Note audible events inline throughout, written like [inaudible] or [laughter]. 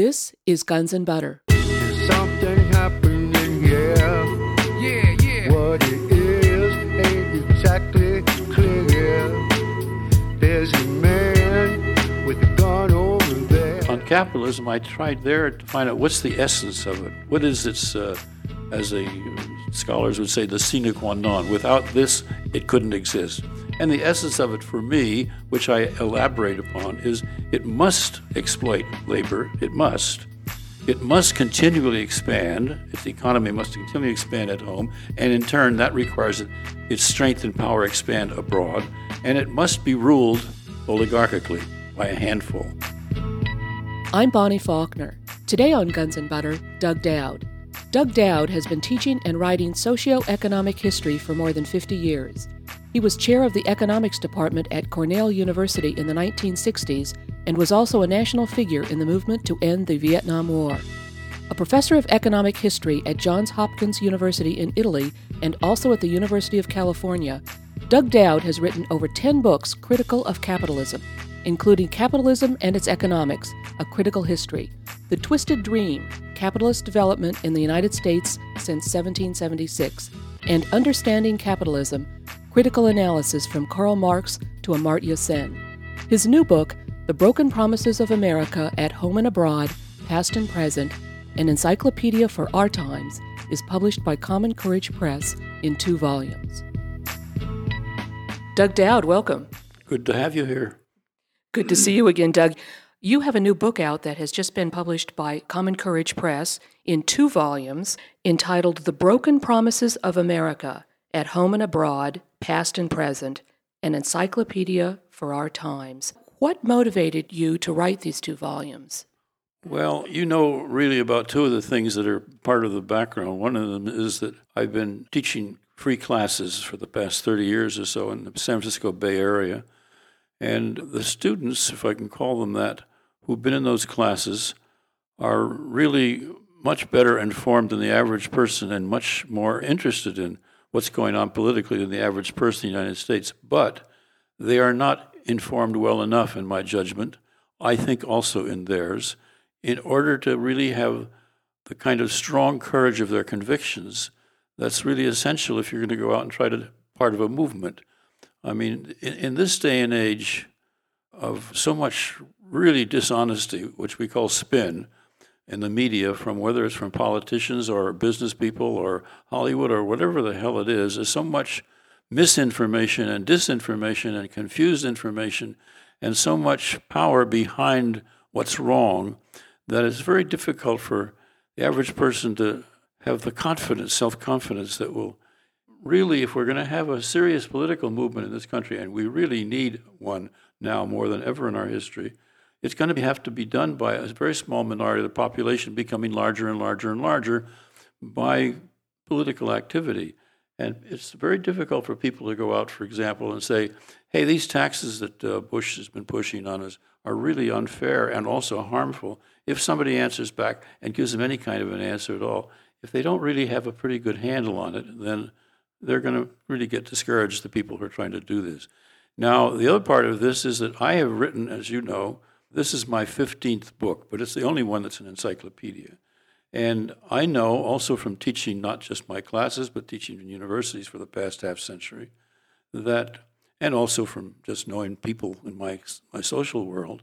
This is Guns and Butter. Something happening here. Yeah, yeah. What it is ain't exactly clear. There's a man with a gun over there. On capitalism, I tried there to find out what's the essence of it. What is its, uh, as the scholars would say, the sine qua non. Without this, it couldn't exist. And the essence of it for me, which I elaborate upon, is it must exploit labor. It must. It must continually expand. Its economy must continually expand at home, and in turn, that requires its strength and power expand abroad. And it must be ruled oligarchically by a handful. I'm Bonnie Faulkner. Today on Guns and Butter, Doug Dowd. Doug Dowd has been teaching and writing socioeconomic history for more than 50 years. He was chair of the economics department at Cornell University in the 1960s and was also a national figure in the movement to end the Vietnam War. A professor of economic history at Johns Hopkins University in Italy and also at the University of California, Doug Dowd has written over 10 books critical of capitalism, including Capitalism and Its Economics A Critical History, The Twisted Dream Capitalist Development in the United States Since 1776, and Understanding Capitalism Critical Analysis from Karl Marx to Amartya Sen. His new book, The Broken Promises of America at Home and Abroad, Past and Present, an encyclopedia for our times, is published by Common Courage Press in two volumes. Doug Dowd, welcome. Good to have you here. Good to see you again, Doug. You have a new book out that has just been published by Common Courage Press in two volumes entitled The Broken Promises of America at Home and Abroad, Past and Present, an encyclopedia for our times. What motivated you to write these two volumes? Well, you know really about two of the things that are part of the background. One of them is that I've been teaching free classes for the past 30 years or so in the San Francisco Bay Area. And the students, if I can call them that, who've been in those classes are really much better informed than the average person and much more interested in what's going on politically than the average person in the United States. But they are not informed well enough, in my judgment, I think also in theirs, in order to really have the kind of strong courage of their convictions that's really essential if you're going to go out and try to part of a movement. I mean, in, in this day and age of so much really dishonesty, which we call spin, in the media, from whether it's from politicians or business people or Hollywood or whatever the hell it is, is so much misinformation and disinformation and confused information and so much power behind what's wrong that it's very difficult for the average person to have the confidence, self confidence that will really, if we're going to have a serious political movement in this country, and we really need one now more than ever in our history, it's going to have to be done by a very small minority of the population becoming larger and larger and larger by political activity. And it's very difficult for people to go out, for example, and say, hey, these taxes that uh, Bush has been pushing on us are really unfair and also harmful. If somebody answers back and gives them any kind of an answer at all, if they don't really have a pretty good handle on it, then they're going to really get discouraged, the people who are trying to do this. Now, the other part of this is that I have written, as you know, this is my 15th book, but it's the only one that's an encyclopedia. And I know also from teaching not just my classes, but teaching in universities for the past half century, that, and also from just knowing people in my, my social world,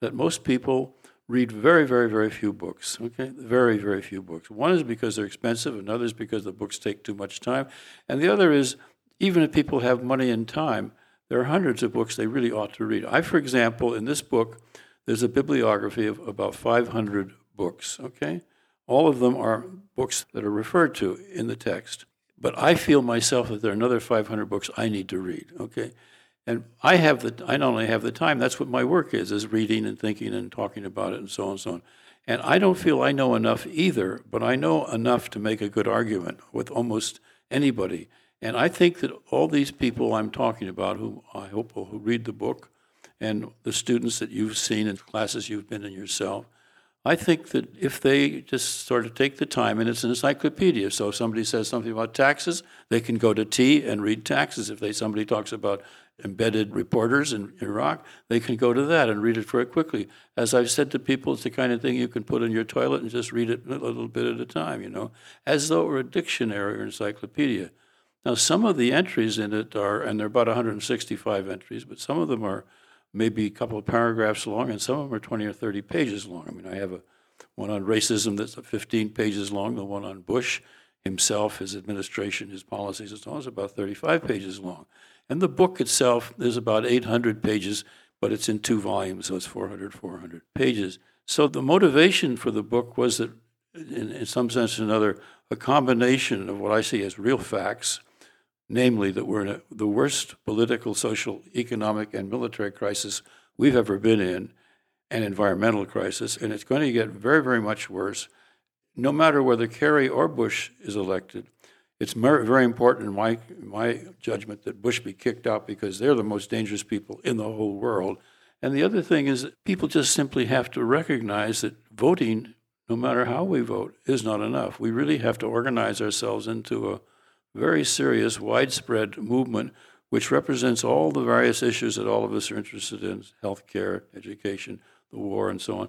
that most people read very, very, very few books. Okay, very, very few books. One is because they're expensive, another is because the books take too much time, and the other is even if people have money and time, there are hundreds of books they really ought to read. I, for example, in this book, there's a bibliography of about 500 books, okay? All of them are books that are referred to in the text. But I feel myself that there are another 500 books I need to read, okay? And I have the I not only have the time, that's what my work is, is reading and thinking and talking about it and so on and so on. And I don't feel I know enough either, but I know enough to make a good argument with almost anybody. And I think that all these people I'm talking about, who I hope will read the book, and the students that you've seen in classes you've been in yourself. I think that if they just sort of take the time, and it's an encyclopedia, so if somebody says something about taxes, they can go to T and read taxes. If they somebody talks about embedded reporters in Iraq, they can go to that and read it very quickly. As I've said to people, it's the kind of thing you can put in your toilet and just read it a little bit at a time, you know, as though it were a dictionary or encyclopedia. Now, some of the entries in it are, and there are about 165 entries, but some of them are maybe a couple of paragraphs long, and some of them are 20 or 30 pages long. I mean, I have a one on racism that's 15 pages long, the one on Bush himself, his administration, his policies, and so on is about 35 pages long. And the book itself is about 800 pages, but it's in two volumes, so it's 400, 400 pages. So the motivation for the book was that, in, in some sense or another, a combination of what I see as real facts, namely that we're in a, the worst political, social, economic, and military crisis we've ever been in, an environmental crisis, and it's going to get very, very much worse no matter whether Kerry or Bush is elected, it's very important in my, my judgment that Bush be kicked out because they're the most dangerous people in the whole world. And the other thing is that people just simply have to recognize that voting, no matter how we vote, is not enough. We really have to organize ourselves into a very serious, widespread movement which represents all the various issues that all of us are interested in healthcare, education, the war, and so on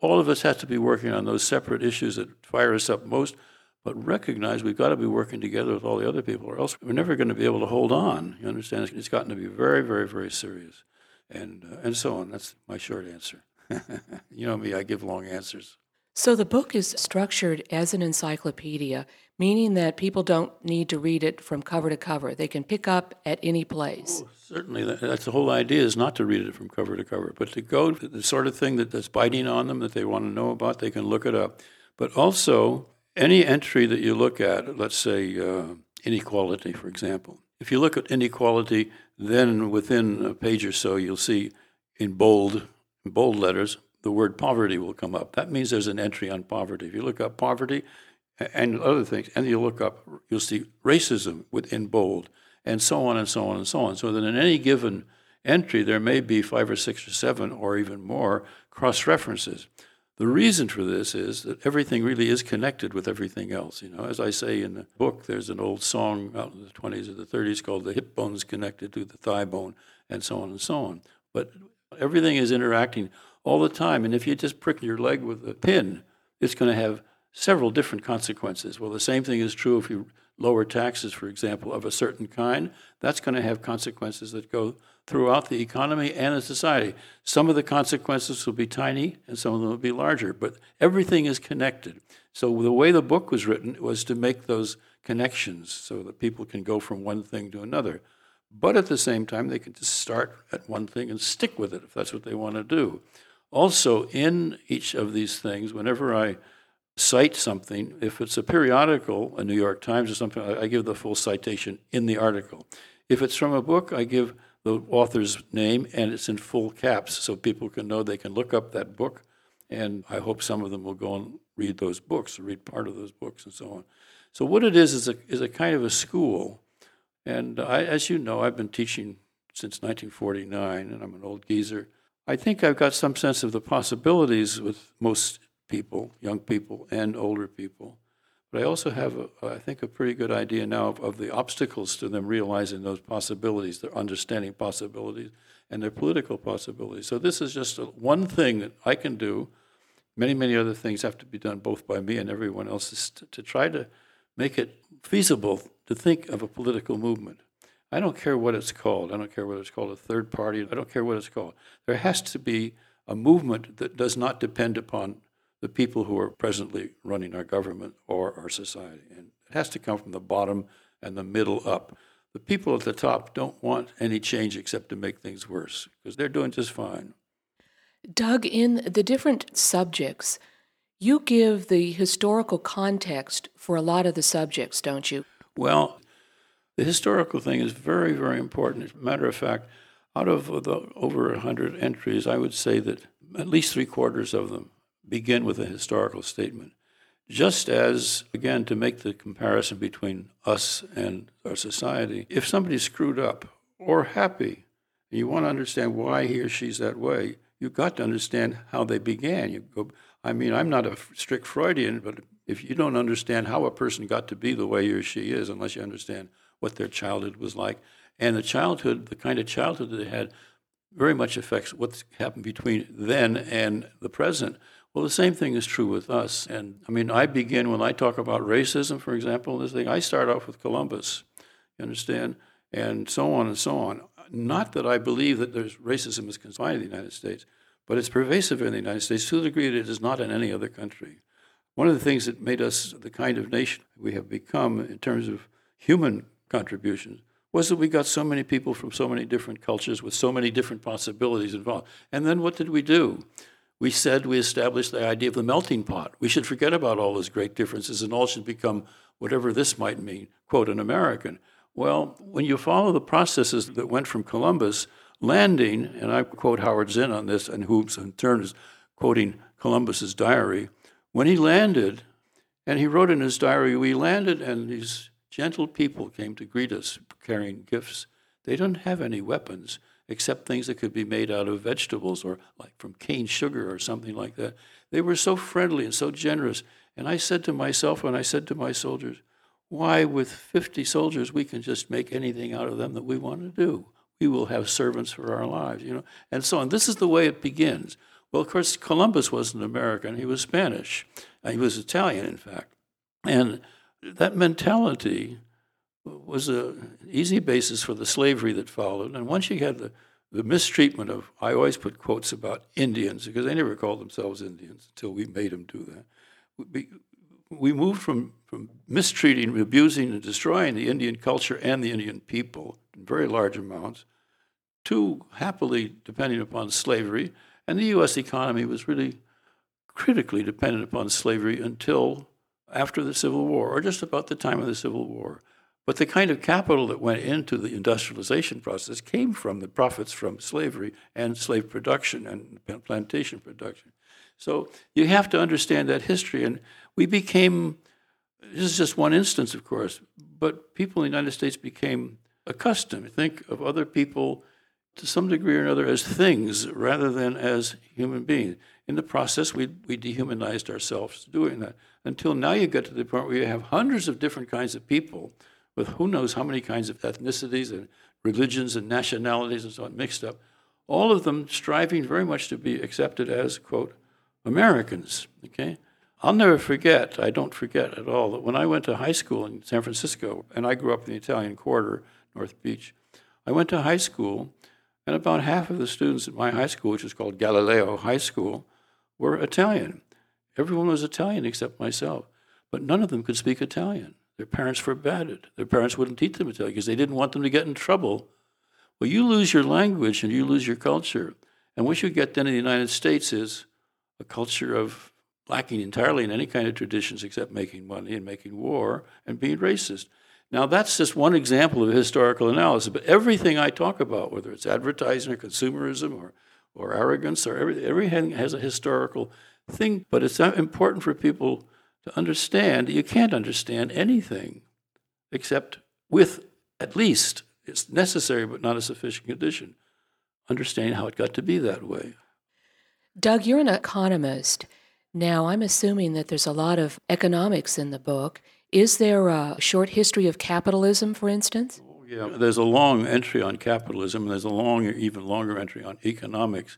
all of us have to be working on those separate issues that fire us up most, but recognize we've got to be working together with all the other people, or else we're never going to be able to hold on. You understand? It's gotten to be very, very, very serious, and uh, and so on. That's my short answer. [laughs] you know me; I give long answers. So the book is structured as an encyclopedia, meaning that people don't need to read it from cover to cover. They can pick up at any place. Oh, certainly, that's the whole idea is not to read it from cover to cover, but to go to the sort of thing that, that's biting on them that they want to know about. They can look it up, but also any entry that you look at, let's say uh, inequality, for example. If you look at inequality, then within a page or so, you'll see in bold, in bold letters, the word poverty will come up. That means there's an entry on poverty. If you look up poverty and other things, and you look up, you'll see racism within bold, and so on and so on and so on. So that in any given entry, there may be five or six or seven or even more cross references. The reason for this is that everything really is connected with everything else. You know, as I say in the book, there's an old song out in the 20s or the 30s called "The Hip Bone's Connected to the Thigh Bone," and so on and so on. But everything is interacting all the time. And if you just prick your leg with a pin, it's going to have several different consequences. Well, the same thing is true if you lower taxes, for example, of a certain kind. That's going to have consequences that go throughout the economy and the society. Some of the consequences will be tiny and some of them will be larger, but everything is connected. So the way the book was written was to make those connections so that people can go from one thing to another. But at the same time, they can just start at one thing and stick with it if that's what they want to do. Also, in each of these things, whenever I cite something, if it's a periodical, a New York Times or something, I give the full citation in the article. If it's from a book, I give the author's name and it's in full caps so people can know they can look up that book. And I hope some of them will go and read those books, or read part of those books, and so on. So, what it is is a, is a kind of a school. And I, as you know, I've been teaching since 1949, and I'm an old geezer. I think I've got some sense of the possibilities with most people, young people and older people. But I also have, a, I think, a pretty good idea now of, of, the obstacles to them realizing those possibilities, their understanding possibilities, and their political possibilities. So this is just a, one thing that I can do. Many, many other things have to be done both by me and everyone else to, to try to make it feasible to think of a political movement. I don't care what it's called. I don't care whether it's called a third party. I don't care what it's called. There has to be a movement that does not depend upon the people who are presently running our government or our society. And it has to come from the bottom and the middle up. The people at the top don't want any change except to make things worse because they're doing just fine. Doug, in the different subjects, you give the historical context for a lot of the subjects, don't you? Well, the historical thing is very, very important. As a matter of fact, out of the over 100 entries, I would say that at least three quarters of them begin with a historical statement. Just as, again, to make the comparison between us and our society, if somebody's screwed up or happy, and you want to understand why he or she's that way, you've got to understand how they began. You go, I mean, I'm not a strict Freudian, but if you don't understand how a person got to be the way he or she is, unless you understand what their childhood was like And the childhood, the kind of childhood they had, very much affects what's happened between then and the present. Well, the same thing is true with us. And I mean, I begin when I talk about racism, for example, this thing, I start off with Columbus, you understand? And so on and so on. Not that I believe that there's racism is confined to the United States, but it's pervasive in the United States to the degree that it is not in any other country. One of the things that made us the kind of nation we have become in terms of human contributions was that we got so many people from so many different cultures with so many different possibilities involved. And then what did we do? We said we established the idea of the melting pot. We should forget about all those great differences and all should become whatever this might mean, quote, an American. Well, when you follow the processes that went from Columbus landing, and I quote Howard Zinn on this, and who in turn is quoting Columbus's diary, when he landed, and he wrote in his diary, we landed and these gentle people came to greet us carrying gifts. They didn't have any weapons except things that could be made out of vegetables or like from cane sugar or something like that. They were so friendly and so generous. And I said to myself, and I said to my soldiers, why, with 50 soldiers, we can just make anything out of them that we want to do. We will have servants for our lives, you know, and so on. This is the way it begins. Well, of course, Columbus wasn't American, he was Spanish. Uh, he was Italian, in fact. And that mentality was an easy basis for the slavery that followed. And once you had the, the mistreatment of, I always put quotes about Indians, because they never called themselves Indians until we made them do that. We, we moved from, from mistreating, abusing, and destroying the Indian culture and the Indian people in very large amounts to happily depending upon slavery. And the U.S. economy was really critically dependent upon slavery until after the Civil War, or just about the time of the Civil War. But the kind of capital that went into the industrialization process came from the profits from slavery and slave production and plantation production. So you have to understand that history. And we became, this is just one instance, of course, but people in the United States became accustomed. Think of other people to some degree or another as things rather than as human beings. In the process, we, we dehumanized ourselves doing that. Until now, you get to the point where you have hundreds of different kinds of people with who knows how many kinds of ethnicities and religions and nationalities and so on mixed up, all of them striving very much to be accepted as, quote, Americans. Okay? I'll never forget, I don't forget at all, that when I went to high school in San Francisco, and I grew up in the Italian Quarter, North Beach, I went to high school, and about half of the students at my high school, which is called Galileo High School, were Italian. Everyone was Italian except myself, but none of them could speak Italian. Their parents forbade it. Their parents wouldn't teach them Italian because they didn't want them to get in trouble. Well, you lose your language and you lose your culture. And what you get then in the United States is a culture of lacking entirely in any kind of traditions except making money and making war and being racist. Now, that's just one example of historical analysis, but everything I talk about, whether it's advertising or consumerism or, or arrogance or everything, everything has a historical thing. But it's important for people to understand you can't understand anything except with at least, it's necessary but not a sufficient condition, understanding how it got to be that way. Doug, you're an economist. Now, I'm assuming that there's a lot of economics in the book. Is there a short history of capitalism, for instance? Yeah, there's a long entry on capitalism, and there's a long, even longer entry on economics,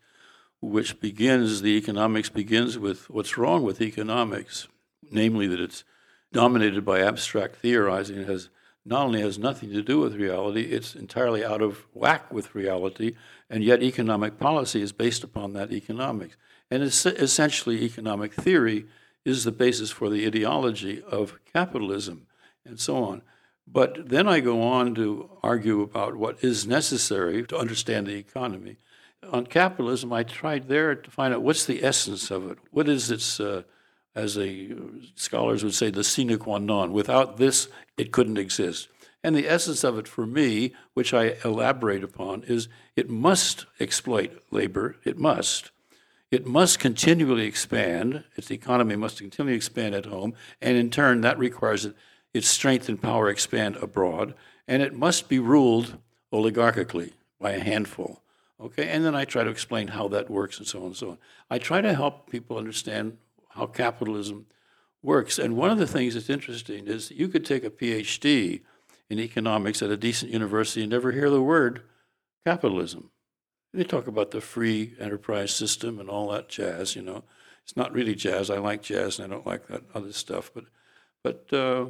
which begins, the economics begins with what's wrong with economics namely that it's dominated by abstract theorizing. It has not only has nothing to do with reality, it's entirely out of whack with reality, and yet economic policy is based upon that economics. And it's essentially, economic theory is the basis for the ideology of capitalism and so on. But then I go on to argue about what is necessary to understand the economy. On capitalism, I tried there to find out what's the essence of it. What is its uh, as a scholars would say, the sine qua non. Without this, it couldn't exist. And the essence of it for me, which I elaborate upon, is it must exploit labor. It must. It must continually expand. Its economy must continually expand at home. And in turn, that requires that its strength and power expand abroad. And it must be ruled oligarchically by a handful. Okay, and then I try to explain how that works and so on and so on. I try to help people understand how capitalism works. And one of the things that's interesting is you could take a PhD in economics at a decent university and never hear the word capitalism. They talk about the free enterprise system and all that jazz, you know. It's not really jazz. I like jazz and I don't like that other stuff. But, but uh,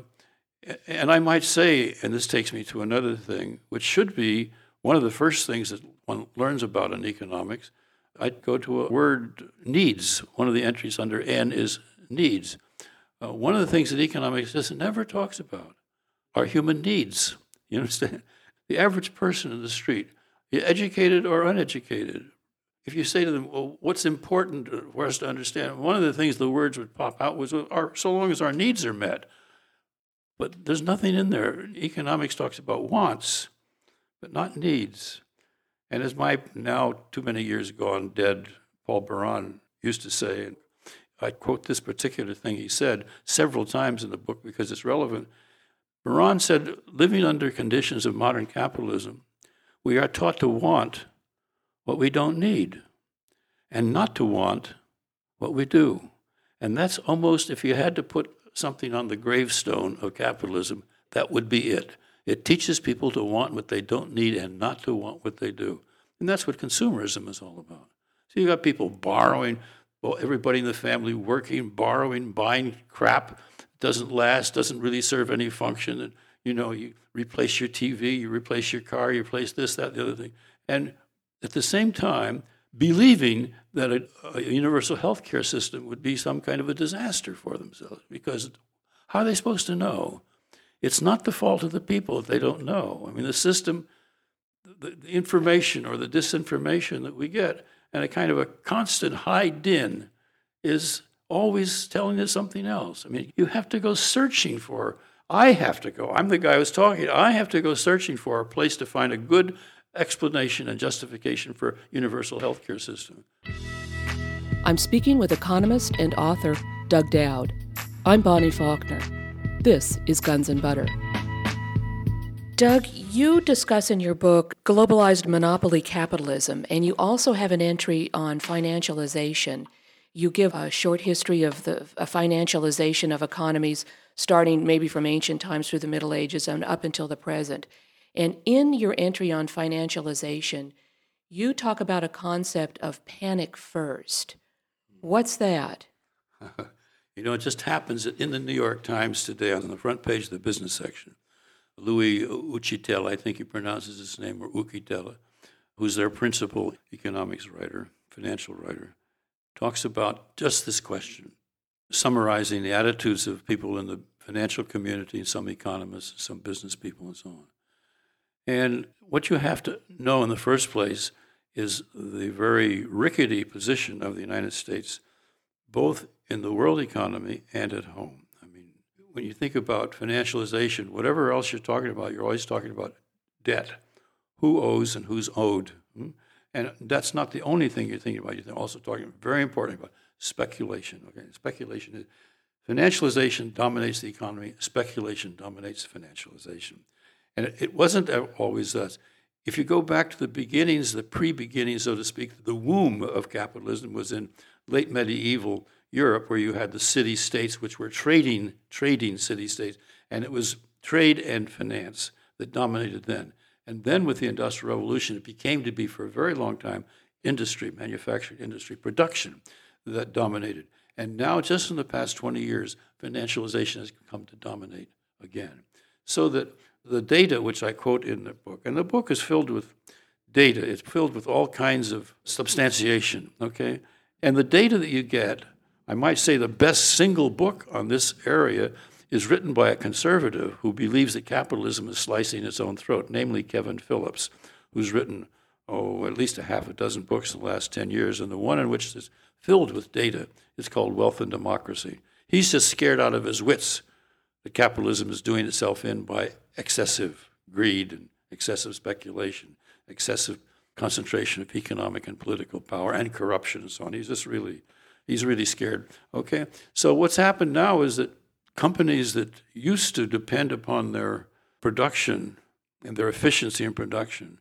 and I might say, and this takes me to another thing, which should be one of the first things that one learns about in economics. I'd go to a word needs. One of the entries under N is needs. Uh, one of the things that economics just never talks about are human needs. You understand? [laughs] The average person in the street, educated or uneducated, if you say to them, well, what's important for us to understand? One of the things the words would pop out was, our, so long as our needs are met. But there's nothing in there. Economics talks about wants, but not needs. And as my now too many years gone dead Paul Baran used to say, and I quote this particular thing he said several times in the book because it's relevant. Baran said, living under conditions of modern capitalism, we are taught to want what we don't need and not to want what we do. And that's almost, if you had to put something on the gravestone of capitalism, that would be it. It teaches people to want what they don't need and not to want what they do. And that's what consumerism is all about. So you've got people borrowing, well, everybody in the family working, borrowing, buying crap doesn't last, doesn't really serve any function. And you know, you replace your TV, you replace your car, you replace this, that, the other thing. And at the same time, believing that a, a, universal health care system would be some kind of a disaster for themselves. Because how are they supposed to know? It's not the fault of the people if they don't know. I mean, the system, the, the information or the disinformation that we get, and a kind of a constant high din is always telling us something else. I mean, you have to go searching for, I have to go, I'm the guy who's talking, I have to go searching for a place to find a good explanation and justification for universal health care system. I'm speaking with economist and author Doug Dowd. I'm Bonnie Faulkner. This is Guns and Butter. Doug, you discuss in your book globalized monopoly capitalism, and you also have an entry on financialization. You give a short history of the financialization of economies, starting maybe from ancient times through the Middle Ages and up until the present. And in your entry on financialization, you talk about a concept of panic first. What's that? [laughs] you know, it just happens that in the New York Times today, on the front page of the business section, Louis Uchitella, I think he pronounces his name, or Ukitela, who's their principal economics writer, financial writer, talks about just this question, summarizing the attitudes of people in the financial community, and some economists, and some business people, and so on. And what you have to know in the first place is the very rickety position of the United States, both in the world economy and at home. I mean, when you think about financialization, whatever else you're talking about, you're always talking about debt who owes and who's owed. Hmm? And that's not the only thing you're thinking about. You're also talking very important about speculation. Okay, speculation is financialization dominates the economy. Speculation dominates financialization. And it wasn't always us. If you go back to the beginnings, the pre beginnings, so to speak, the womb of capitalism was in late medieval Europe, where you had the city states, which were trading, trading city states, and it was trade and finance that dominated then. And then with the Industrial Revolution, it became to be for a very long time industry, manufacturing industry, production that dominated. And now, just in the past 20 years, financialization has come to dominate again. So that the data which I quote in the book, and the book is filled with data, it's filled with all kinds of substantiation, okay? And the data that you get, I might say the best single book on this area is written by a conservative who believes that capitalism is slicing its own throat, namely Kevin Phillips, who's written, oh, at least a half a dozen books in the last 10 years, and the one in which is filled with data It's called Wealth and Democracy. He's just scared out of his wits that capitalism is doing itself in by excessive greed and excessive speculation, excessive concentration of economic and political power and corruption and so on. He's just really, he's really scared. Okay, so what's happened now is that companies that used to depend upon their production and their efficiency in production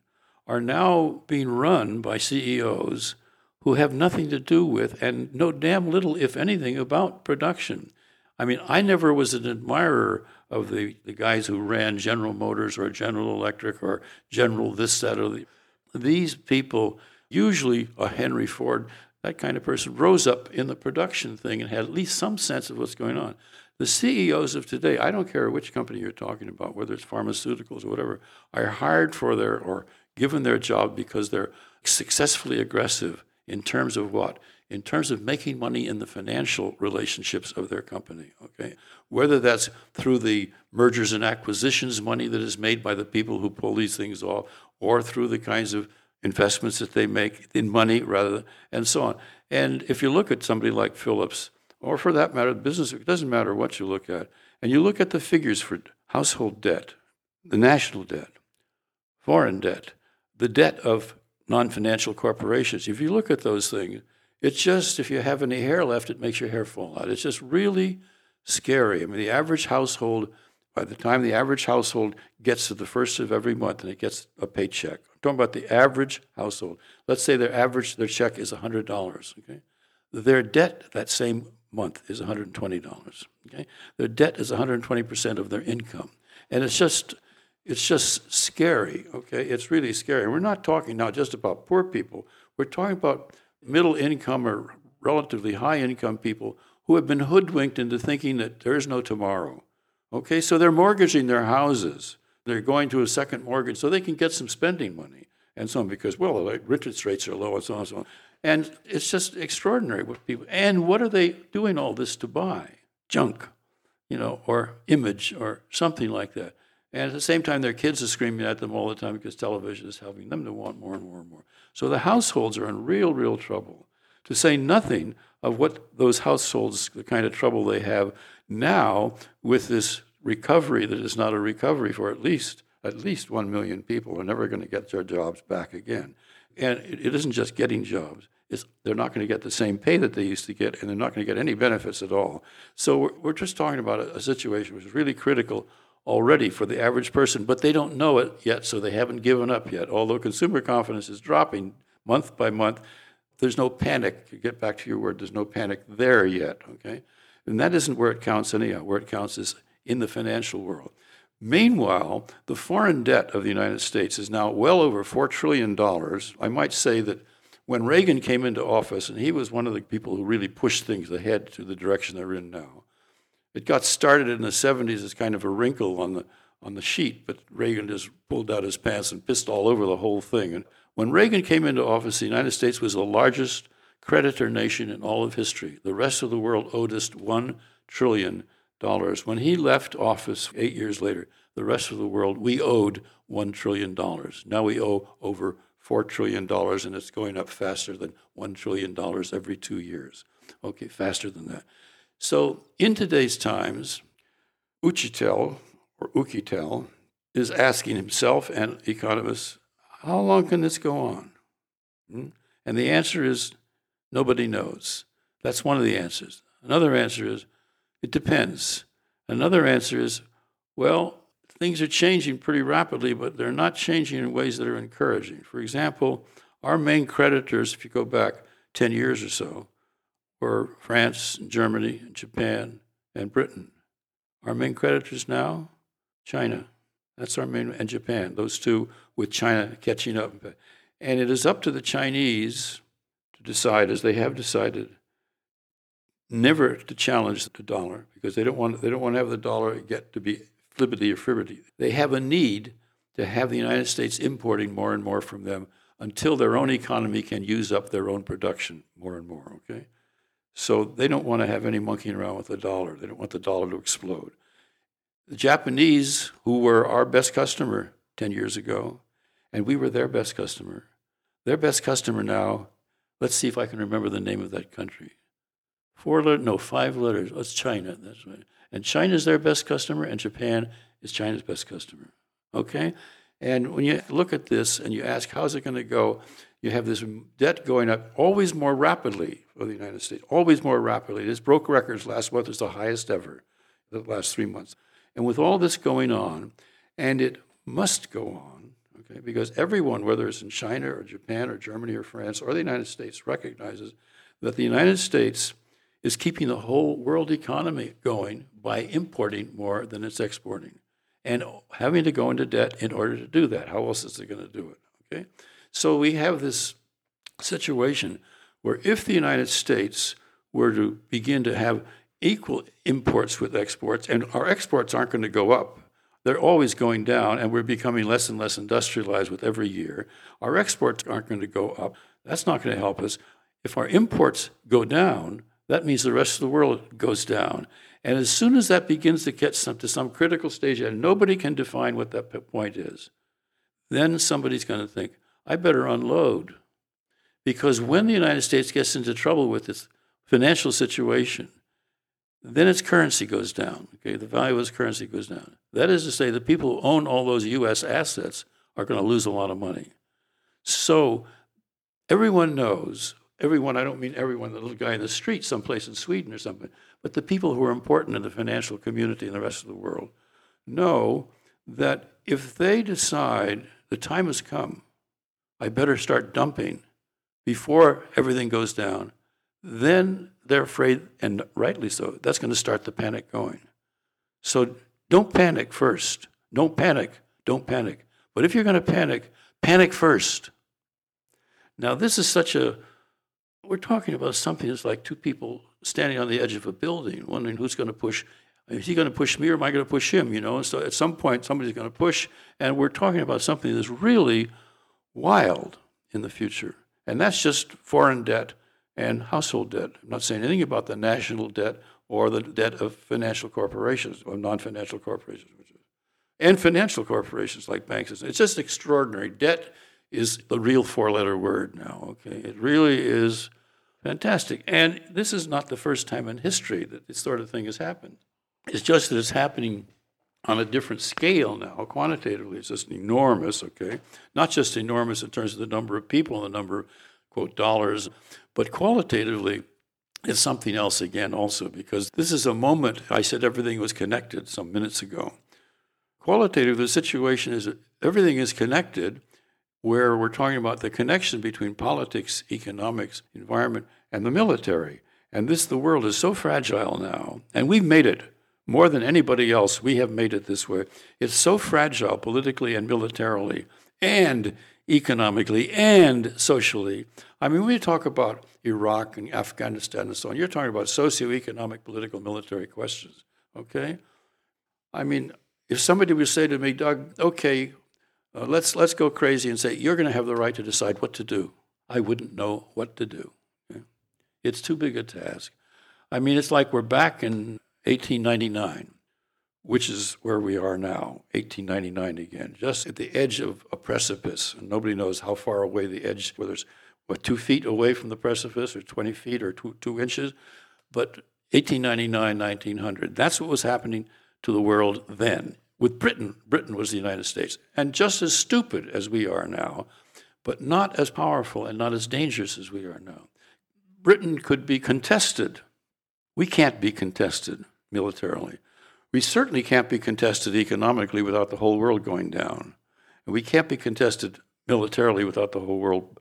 are now being run by CEOs who have nothing to do with and know damn little, if anything, about production. I mean, I never was an admirer of the, the guys who ran General Motors or General Electric or General this, that, or the. These people, usually a Henry Ford, that kind of person, rose up in the production thing and had at least some sense of what's going on. The CEOs of today, I don't care which company you're talking about, whether it's pharmaceuticals or whatever, are hired for their or given their job because they're successfully aggressive in terms of what? In terms of making money in the financial relationships of their company. Okay, whether that's through the mergers and acquisitions money that is made by the people who pull these things off, or through the kinds of investments that they make in money rather and so on. And if you look at somebody like Phillips, or for that matter, the business, it doesn't matter what you look at, and you look at the figures for household debt, the national debt, foreign debt, the debt of non financial corporations, if you look at those things, it's just if you have any hair left, it makes your hair fall out. It's just really scary. I mean, the average household, by the time the average household gets to the first of every month and it gets a paycheck, I'm talking about the average household. Let's say their average, their check is $100, okay? Their debt that same month is $120, okay? Their debt is 120% of their income. And it's just, it's just scary, okay? It's really scary. And we're not talking now just about poor people. We're talking about middle income or relatively high income people who have been hoodwinked into thinking that there is no tomorrow. Okay, so they're mortgaging their houses. They're going to a second mortgage so they can get some spending money and so on because, well, the interest rates are low and so on and so on. And it's just extraordinary what people, and what are they doing all this to buy? Junk, you know, or image or something like that. And at the same time, their kids are screaming at them all the time because television is helping them to want more and more and more. So the households are in real, real trouble. To say nothing of what those households, the kind of trouble they have now with this recovery that is not a recovery for at least at least one million people are never going to get their jobs back again. And it, isn't just getting jobs; it's, they're not going to get the same pay that they used to get, and they're not going to get any benefits at all. So we're, we're just talking about a, a situation which is really critical already for the average person, but they don't know it yet, so they haven't given up yet. Although consumer confidence is dropping month by month, there's no panic. You get back to your word, there's no panic there yet, okay? And that isn't where it counts anyhow. Where it counts is in the financial world. Meanwhile, the foreign debt of the United States is now well over $4 trillion. I might say that when Reagan came into office, and he was one of the people who really pushed things ahead to the direction they're in now, it got started in the 70s as kind of a wrinkle on the, on the sheet, but Reagan just pulled out his pants and pissed all over the whole thing. And when Reagan came into office, the United States was the largest creditor nation in all of history. The rest of the world owed us $1 trillion. When he left office eight years later, the rest of the world, we owed $1 trillion. Now we owe over $4 trillion, and it's going up faster than $1 trillion every two years. Okay, faster than that. So in today's times, Uchitel or Ukitel is asking himself and economists, how long can this go on? Hmm? And the answer is nobody knows. That's one of the answers. Another answer is it depends. Another answer is well, things are changing pretty rapidly, but they're not changing in ways that are encouraging. For example, our main creditors, if you go back 10 years or so, were France, Germany, Japan, and Britain. Our main creditors now, China. That's our main, and Japan. Those two, with China catching up. And it is up to the Chinese to decide, as they have decided, never to challenge the dollar because they don't want they don't want to have the dollar get to be flippity or fribbity. They have a need to have the United States importing more and more from them until their own economy can use up their own production more and more. Okay. So they don't want to have any monkeying around with the dollar. They don't want the dollar to explode. The Japanese, who were our best customer 10 years ago, and we were their best customer, their best customer now, let's see if I can remember the name of that country. Four letters, no, five letters. Oh, that's China. That's right. And China is their best customer, and Japan is China's best customer. Okay? And when you look at this and you ask, how's it going to go? You have this debt going up always more rapidly for the United States, always more rapidly. This broke records last month was the highest ever, the last three months. And with all this going on, and it must go on, okay, because everyone, whether it's in China or Japan or Germany or France or the United States, recognizes that the United States is keeping the whole world economy going by importing more than it's exporting and having to go into debt in order to do that. How else is it going to do it? Okay? So we have this situation where if the United States were to begin to have equal imports with exports, and our exports aren't going to go up, they're always going down, and we're becoming less and less industrialized with every year. Our exports aren't going to go up. That's not going to help us. If our imports go down, that means the rest of the world goes down. And as soon as that begins to get some, to some critical stage, and nobody can define what that point is, then somebody's going to think, I better unload. Because when the United States gets into trouble with its financial situation, then its currency goes down. Okay, the value of its currency goes down. That is to say, the people who own all those U.S. assets are going to lose a lot of money. So everyone knows. Everyone, I don't mean everyone, the little guy in the street, someplace in Sweden or something, but the people who are important in the financial community in the rest of the world know that if they decide the time has come, I better start dumping before everything goes down, then they're afraid, and rightly so, that's going to start the panic going. So don't panic first. Don't panic. Don't panic. But if you're going to panic, panic first. Now, this is such a, we're talking about something that's like two people standing on the edge of a building, wondering who's going to push. Is he going to push me or am I going to push him? You know, so at some point somebody's going to push, and we're talking about something that's really wild in the future. And that's just foreign debt and household debt. I'm not saying anything about the national debt or the debt of financial corporations or non-financial corporations, and financial corporations like banks. It's just extraordinary. Debt is the real four-letter word now. Okay, it really is fantastic. And this is not the first time in history that this sort of thing has happened. It's just that it's happening on a different scale now. Quantitatively, it's just enormous, okay? Not just enormous in terms of the number of people and the number of, quote, dollars, but qualitatively, it's something else again, also, because this is a moment. I said everything was connected some minutes ago. Qualitatively, the situation is everything is connected, where we're talking about the connection between politics, economics, environment, and the military. And this, the world is so fragile now, and we've made it more than anybody else, we have made it this way. It's so fragile politically and militarily and economically and socially. I mean, when you talk about Iraq and Afghanistan and so on, you're talking about socioeconomic, political, military questions, okay? I mean, if somebody would say to me, Doug, okay, uh, let's, let's go crazy and say, you're going to have the right to decide what to do, I wouldn't know what to do. Okay? It's too big a task. I mean, it's like we're back in 1899, which is where we are now, 1899 again, just at the edge of a precipice. And nobody knows how far away the edge, whether it's what, two feet away from the precipice or 20 feet or two, two inches. But 1899, 1900, that's what was happening to the world then. With Britain, Britain was the United States. And just as stupid as we are now, but not as powerful and not as dangerous as we are now. Britain could be contested. We can't be contested militarily. We certainly can't be contested economically without the whole world going down. And we can't be contested militarily without the whole world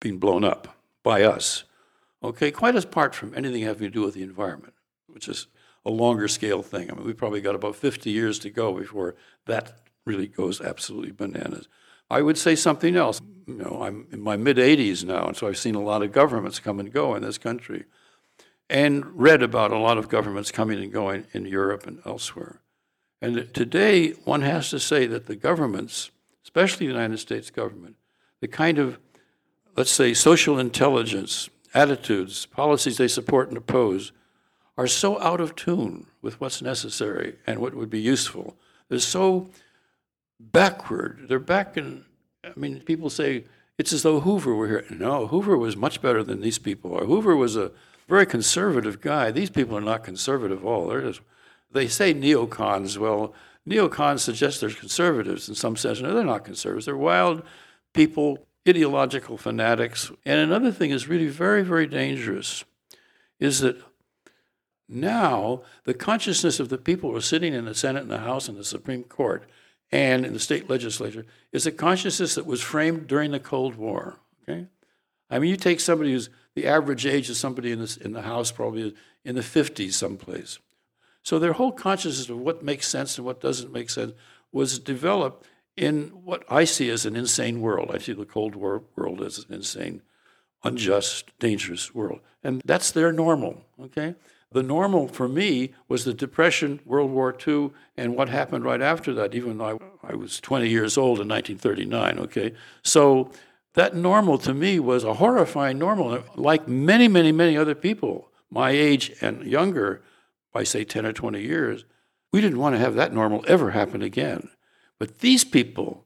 being blown up by us. Okay, quite apart from anything having to do with the environment, which is a longer scale thing. I mean, we've probably got about 50 years to go before that really goes absolutely bananas. I would say something else. You know, I'm in my mid 80s now, and so I've seen a lot of governments come and go in this country and read about a lot of governments coming and going in Europe and elsewhere. And today, one has to say that the governments, especially the United States government, the kind of, let's say, social intelligence, attitudes, policies they support and oppose, are so out of tune with what's necessary and what would be useful. They're so backward. They're back in, I mean, people say it's as though Hoover were here. No, Hoover was much better than these people are. Hoover was a very conservative guy. These people are not conservative at all. They're just, they say neocons. Well, neocons suggest they're conservatives in some sense. No, they're not conservatives. They're wild people, ideological fanatics. And another thing is really very, very dangerous is that now the consciousness of the people who are sitting in the Senate and the House and the Supreme Court and in the state legislature is a consciousness that was framed during the Cold War. Okay? I mean, you take somebody who's the average age of somebody in, this, in the house probably in the 50s someplace. So their whole consciousness of what makes sense and what doesn't make sense was developed in what I see as an insane world. I see the Cold War world as an insane, unjust, dangerous world. And that's their normal, okay? The normal for me was the Depression, World War II, and what happened right after that, even though I, I was 20 years old in 1939, okay? So that normal to me was a horrifying normal. Like many, many, many other people my age and younger, by say 10 or 20 years, we didn't want to have that normal ever happen again. But these people,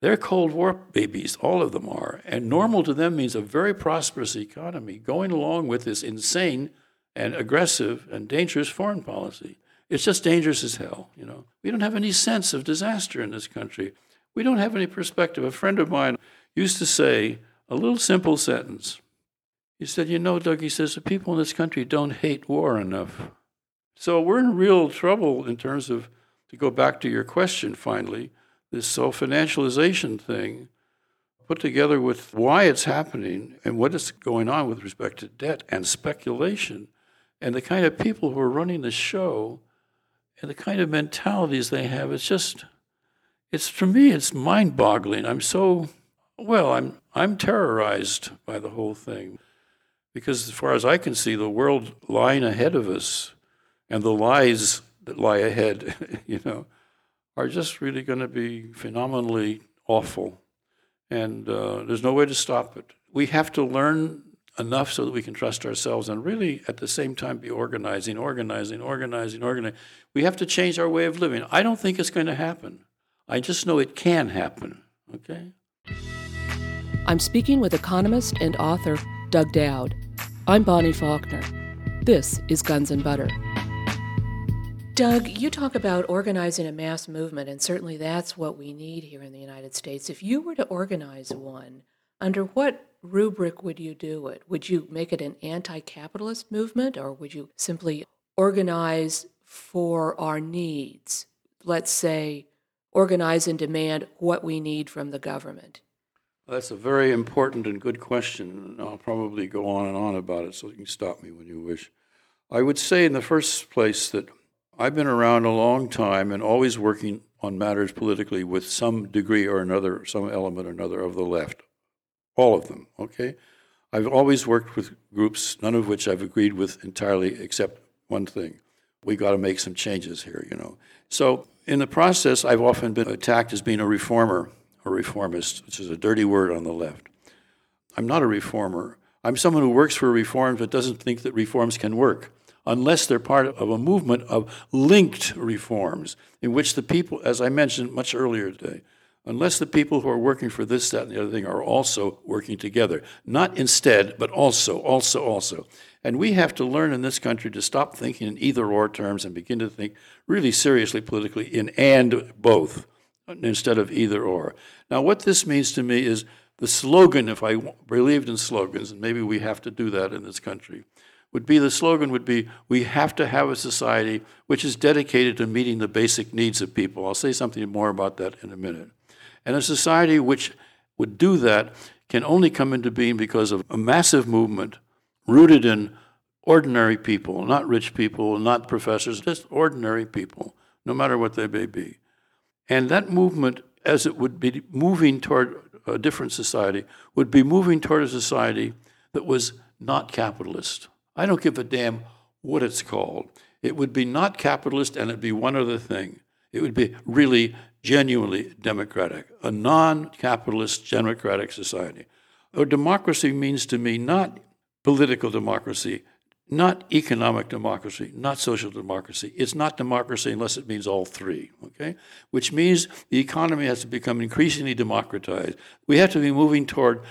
they're Cold War babies, all of them are. And normal to them means a very prosperous economy going along with this insane and aggressive and dangerous foreign policy. It's just dangerous as hell, you know. We don't have any sense of disaster in this country. We don't have any perspective. A friend of mine used to say a little simple sentence. He said, You know, Doug, he says, the people in this country don't hate war enough. So we're in real trouble in terms of, to go back to your question finally, this self financialization thing put together with why it's happening and what is going on with respect to debt and speculation and the kind of people who are running the show and the kind of mentalities they have it's just it's for me it's mind-boggling i'm so well i'm i'm terrorized by the whole thing because as far as i can see the world lying ahead of us and the lies that lie ahead [laughs] you know are just really going to be phenomenally awful and uh, there's no way to stop it we have to learn enough so that we can trust ourselves and really at the same time be organizing, organizing, organizing, organizing. We have to change our way of living. I don't think it's going to happen. I just know it can happen. Okay? I'm speaking with economist and author Doug Dowd. I'm Bonnie Faulkner. This is Guns and Butter. Doug, you talk about organizing a mass movement, and certainly that's what we need here in the United States. If you were to organize one, under what rubric would you do it? Would you make it an anti capitalist movement or would you simply organize for our needs? Let's say, organize and demand what we need from the government? That's a very important and good question. I'll probably go on and on about it, so you can stop me when you wish. I would say, in the first place, that I've been around a long time and always working on matters politically with some degree or another, some element or another of the left all of them, okay? I've always worked with groups, none of which I've agreed with entirely, except one thing. We got to make some changes here, you know. So, in the process, I've often been attacked as being a reformer or reformist, which is a dirty word on the left. I'm not a reformer. I'm someone who works for reforms but doesn't think that reforms can work unless they're part of a movement of linked reforms in which the people, as I mentioned much earlier today, unless the people who are working for this, that, and the other thing are also working together. Not instead, but also, also, also. And we have to learn in this country to stop thinking in either or terms and begin to think really seriously politically in and both instead of either or. Now, what this means to me is the slogan, if I believed in slogans, and maybe we have to do that in this country, would be the slogan would be we have to have a society which is dedicated to meeting the basic needs of people. I'll say something more about that in a minute. And a society which would do that can only come into being because of a massive movement rooted in ordinary people, not rich people, not professors, just ordinary people, no matter what they may be. And that movement, as it would be moving toward a different society, would be moving toward a society that was not capitalist. I don't give a damn what it's called. It would be not capitalist and it'd be one other thing. It would be really genuinely democratic, a non capitalist democratic society. A democracy means to me not political democracy, not economic democracy, not social democracy. It's not democracy unless it means all three, okay? Which means the economy has to become increasingly democratized. We have to be moving toward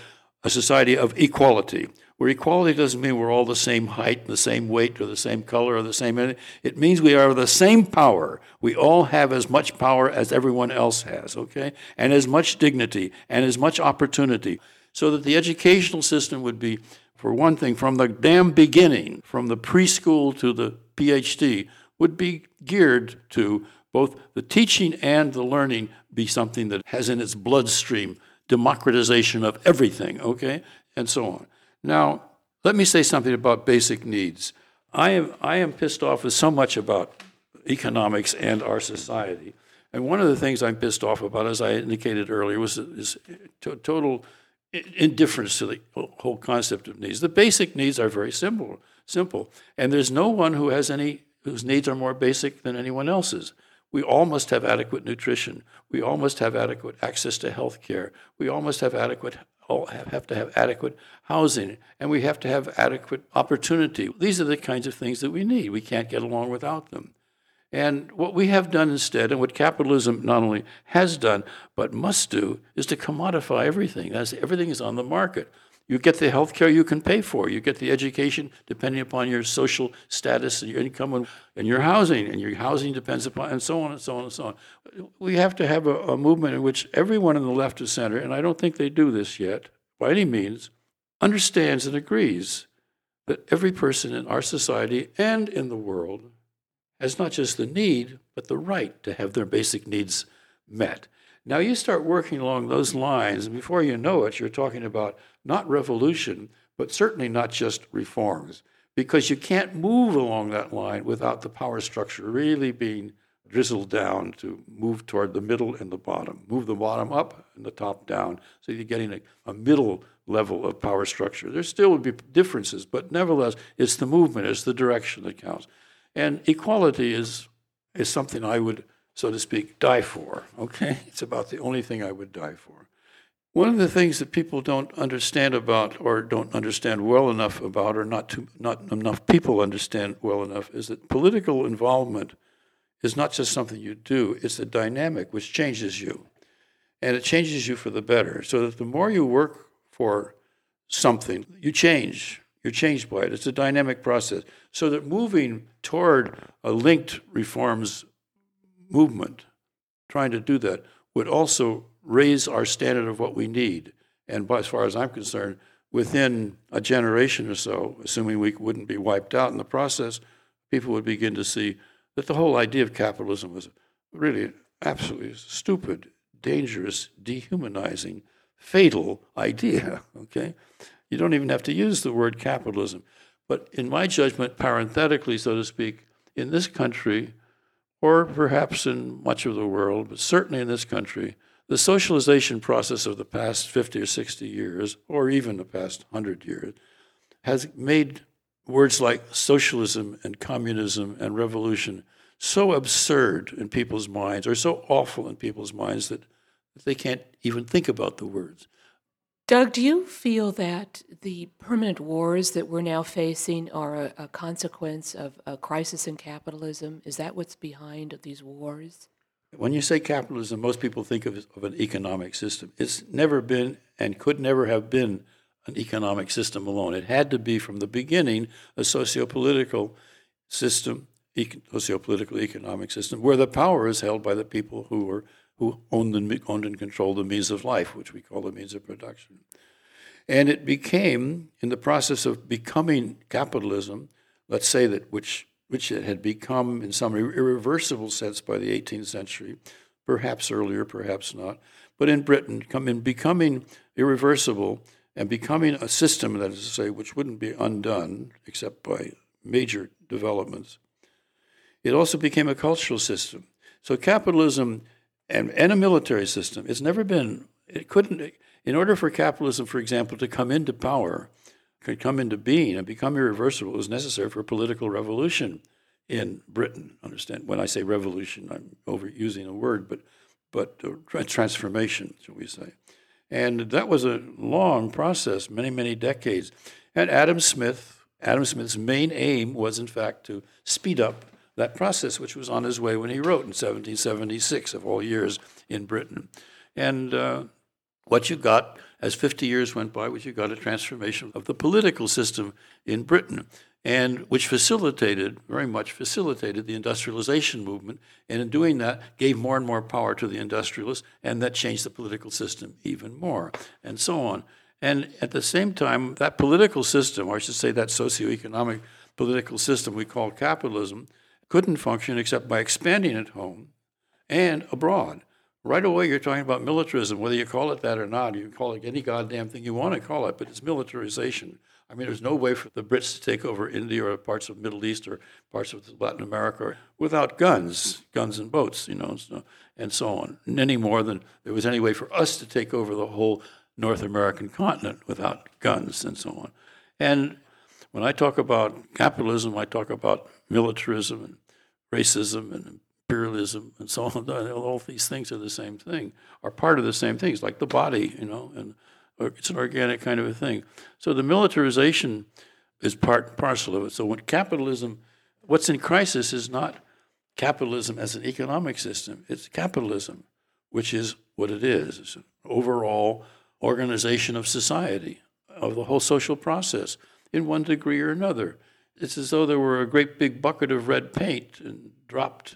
a society of equality, where equality doesn't mean we're all the same height, the same weight, or the same color, or the same. It means we are the same power. We all have as much power as everyone else has, okay? And as much dignity and as much opportunity. So that the educational system would be, for one thing, from the damn beginning, from the preschool to the PhD, would be geared to both the teaching and the learning be something that has in its bloodstream democratization of everything, okay? And so on. Now, let me say something about basic needs. I am, I am pissed off with so much about economics and our society. And one of the things I'm pissed off about, as I indicated earlier, was is total indifference to the whole concept of needs. The basic needs are very simple, simple, and there's no one who has any whose needs are more basic than anyone else's. We all must have adequate nutrition. We all must have adequate access to health care. We all must have adequate all have, have to have adequate housing and we have to have adequate opportunity. These are the kinds of things that we need. We can't get along without them. And what we have done instead, and what capitalism not only has done, but must do, is to commodify everything. As everything is on the market. You get the health care you can pay for. You get the education depending upon your social status and your income and, and your housing. And your housing depends upon, and so on and so on and so on. We have to have a, a movement in which everyone in the left of center, and I don't think they do this yet by any means, understands and agrees that every person in our society and in the world has not just the need, but the right to have their basic needs met. Now you start working along those lines, and before you know it, you're talking about not revolution, but certainly not just reforms, because you can't move along that line without the power structure really being drizzled down to move toward the middle and the bottom. Move the bottom up and the top down, so you're getting a, a middle level of power structure. There still would be differences, but nevertheless, it's the movement, it's the direction that counts. And equality is, is something I would, so to speak, die for, okay? [laughs] It's about the only thing I would die for. One of the things that people don't understand about or don't understand well enough about or not, too, not enough people understand well enough is that political involvement is not just something you do, it's a dynamic which changes you. And it changes you for the better. So that the more you work for something, you change. You're changed by it. It's a dynamic process. So that moving toward a linked reforms movement, trying to do that, would also raise our standard of what we need. And by, as far as I'm concerned, within a generation or so, assuming we wouldn't be wiped out in the process, people would begin to see that the whole idea of capitalism was really absolutely stupid, dangerous, dehumanizing, fatal idea. [laughs] Okay? You don't even have to use the word capitalism. But in my judgment, parenthetically, so to speak, in this country, or perhaps in much of the world, but certainly in this country, the socialization process of the past 50 or 60 years, or even the past 100 years, has made words like socialism and communism and revolution so absurd in people's minds, or so awful in people's minds, that they can't even think about the words. Doug, do you feel that the permanent wars that we're now facing are a, a, consequence of a crisis in capitalism? Is that what's behind these wars? When you say capitalism, most people think of, of an economic system. It's never been and could never have been an economic system alone. It had to be from the beginning a socio-political system, socio-political economic system, where the power is held by the people who are who owned, the, owned and controlled the means of life, which we call the means of production. And it became, in the process of becoming capitalism, let's say that which, which it had become in some irreversible sense by the 18th century, perhaps earlier, perhaps not, but in Britain, come in becoming irreversible and becoming a system, that is to say, which wouldn't be undone except by major developments. It also became a cultural system. So capitalism and, and a military system. It's never been, it couldn't, in order for capitalism, for example, to come into power, could come into being and become irreversible, it was necessary for a political revolution in Britain. Understand? When I say revolution, I'm overusing a word, but but uh, transformation, shall we say? And that was a long process, many many decades. And Adam Smith, Adam Smith's main aim was, in fact, to speed up that process, which was on his way when he wrote in 1776, of all years in Britain. And uh, what you got, as 50 years went by, what you got a transformation of the political system in Britain, and which facilitated, very much facilitated the industrialization movement, and in doing that, gave more and more power to the industrialists, and that changed the political system even more, and so on. And at the same time, that political system, or I should say that socioeconomic political system we call capitalism, couldn't function except by expanding at home and abroad. right away you're talking about militarism, whether you call it that or not. You can call it any goddamn thing you want to call it, but it's militarization. I mean, there's no way for the Brits to take over India or parts of Middle East or parts of Latin America without guns, guns and boats, you know, and so on. Any more than there was any way for us to take over the whole North American continent without guns and so on. And when I talk about capitalism, I talk about militarism and racism and imperialism and so [laughs] on. All these things are the same thing, are part of the same things, like the body, you know, and it's an organic kind of a thing. So the militarization is part and parcel of it. So when capitalism, what's in crisis is not capitalism as an economic system, it's capitalism, which is what it is. It's an overall organization of society, of the whole social process, in one degree or another. It's as though there were a great big bucket of red paint and dropped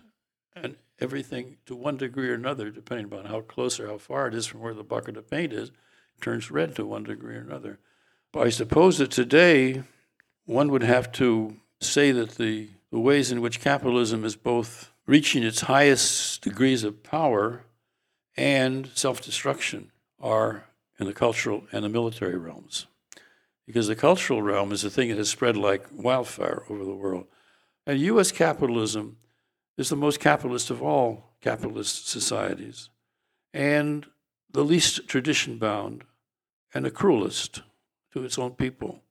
and everything to one degree or another, depending upon how close or how far it is from where the bucket of paint is, turns red to one degree or another. But I suppose that today one would have to say that the, the ways in which capitalism is both reaching its highest degrees of power and self destruction are in the cultural and the military realms. Because the cultural realm is a thing that has spread like wildfire over the world. And U.S. capitalism is the most capitalist of all capitalist societies, and the least tradition bound, and the cruelest to its own people.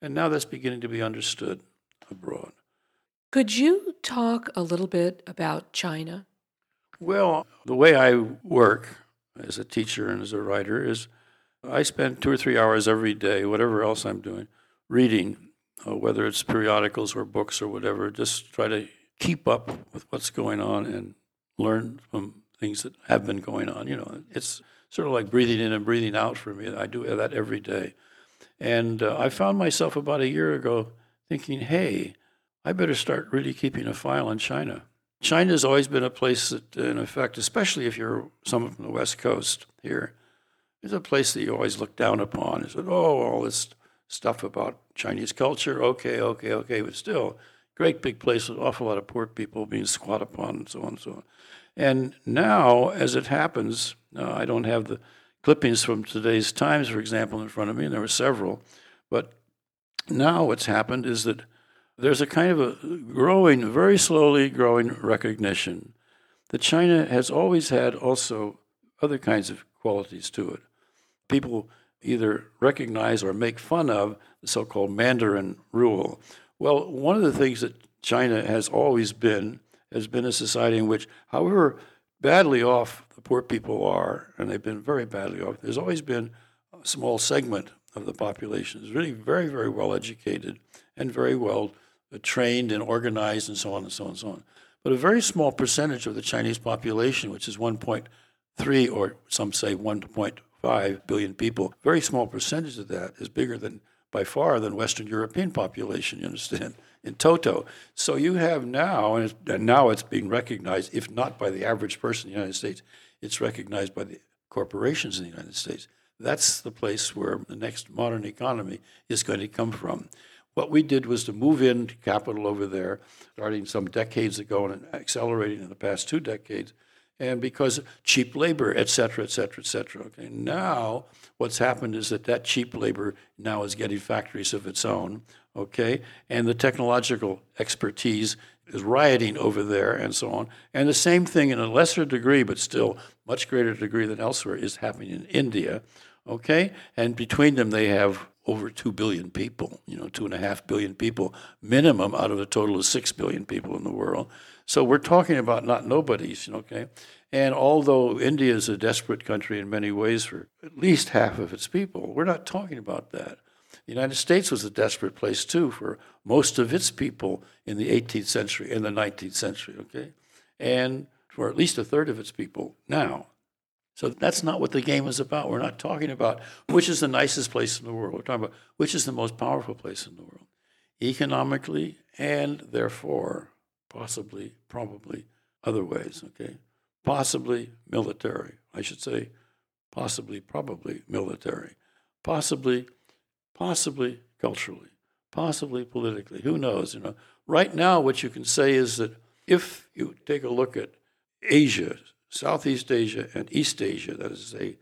And now that's beginning to be understood abroad. Could you talk a little bit about China? Well, the way I work as a teacher and as a writer is I spend two or three hours every day, whatever else I'm doing, reading, uh, whether it's periodicals or books or whatever, just try to keep up with what's going on and learn from things that have been going on. You know, it's sort of like breathing in and breathing out for me. I do that every day. And uh, I found myself about a year ago thinking, hey, I better start really keeping a file on China. China has always been a place that, in effect, especially if you're someone from the West Coast here, is a place that you always look down upon. You said, oh, all this stuff about Chinese culture, okay, okay, okay, but still, great big place with an awful lot of poor people being squat upon and so on and so on. And now, as it happens, uh, I don't have the clippings from today's Times, for example, in front of me, and there were several. But now what's happened is that there's a kind of a growing, very slowly growing recognition that China has always had also other kinds of qualities to it. People either recognize or make fun of the so called Mandarin rule. Well, one of the things that China has always been has been a society in which, however badly off the poor people are, and they've been very badly off, there's always been a small segment of the population is really very, very well educated and very well uh, trained and organized and so on and so on and so on. But a very small percentage of the Chinese population, which is 1.3 or some say 1.5 billion people, very small percentage of that is bigger than by far than Western European population, you understand, [laughs] in toto. So you have now, and, and, now it's being recognized, if not by the average person in the United States, it's recognized by the corporations in the United States. That's the place where the next modern economy is going to come from. What we did was to move in capital over there, starting some decades ago and accelerating in the past two decades, and because cheap labor, et cetera, et cetera, et cetera. Okay, now what's happened is that that cheap labor now is getting factories of its own. Okay, and the technological expertise is rioting over there, and so on. And the same thing in a lesser degree, but still much greater degree than elsewhere, is happening in India. Okay, and between them they have over 2 billion people, you know, 2.5 billion people minimum out of a total of 6 billion people in the world. So we're talking about not nobodies, okay? And although India is a desperate country in many ways for at least half of its people, we're not talking about that. The United States was a desperate place too for most of its people in the 18th century and the 19th century, okay? And for at least a third of its people now. So that's not what the game is about. We're not talking about which is the nicest place in the world. We're talking about which is the most powerful place in the world, economically and therefore possibly, probably other ways, okay? Possibly military, I should say, possibly, probably military, possibly, possibly culturally, possibly politically. Who knows? You know, right now, what you can say is that if you take a look at Asia Southeast Asia and East Asia, that is, a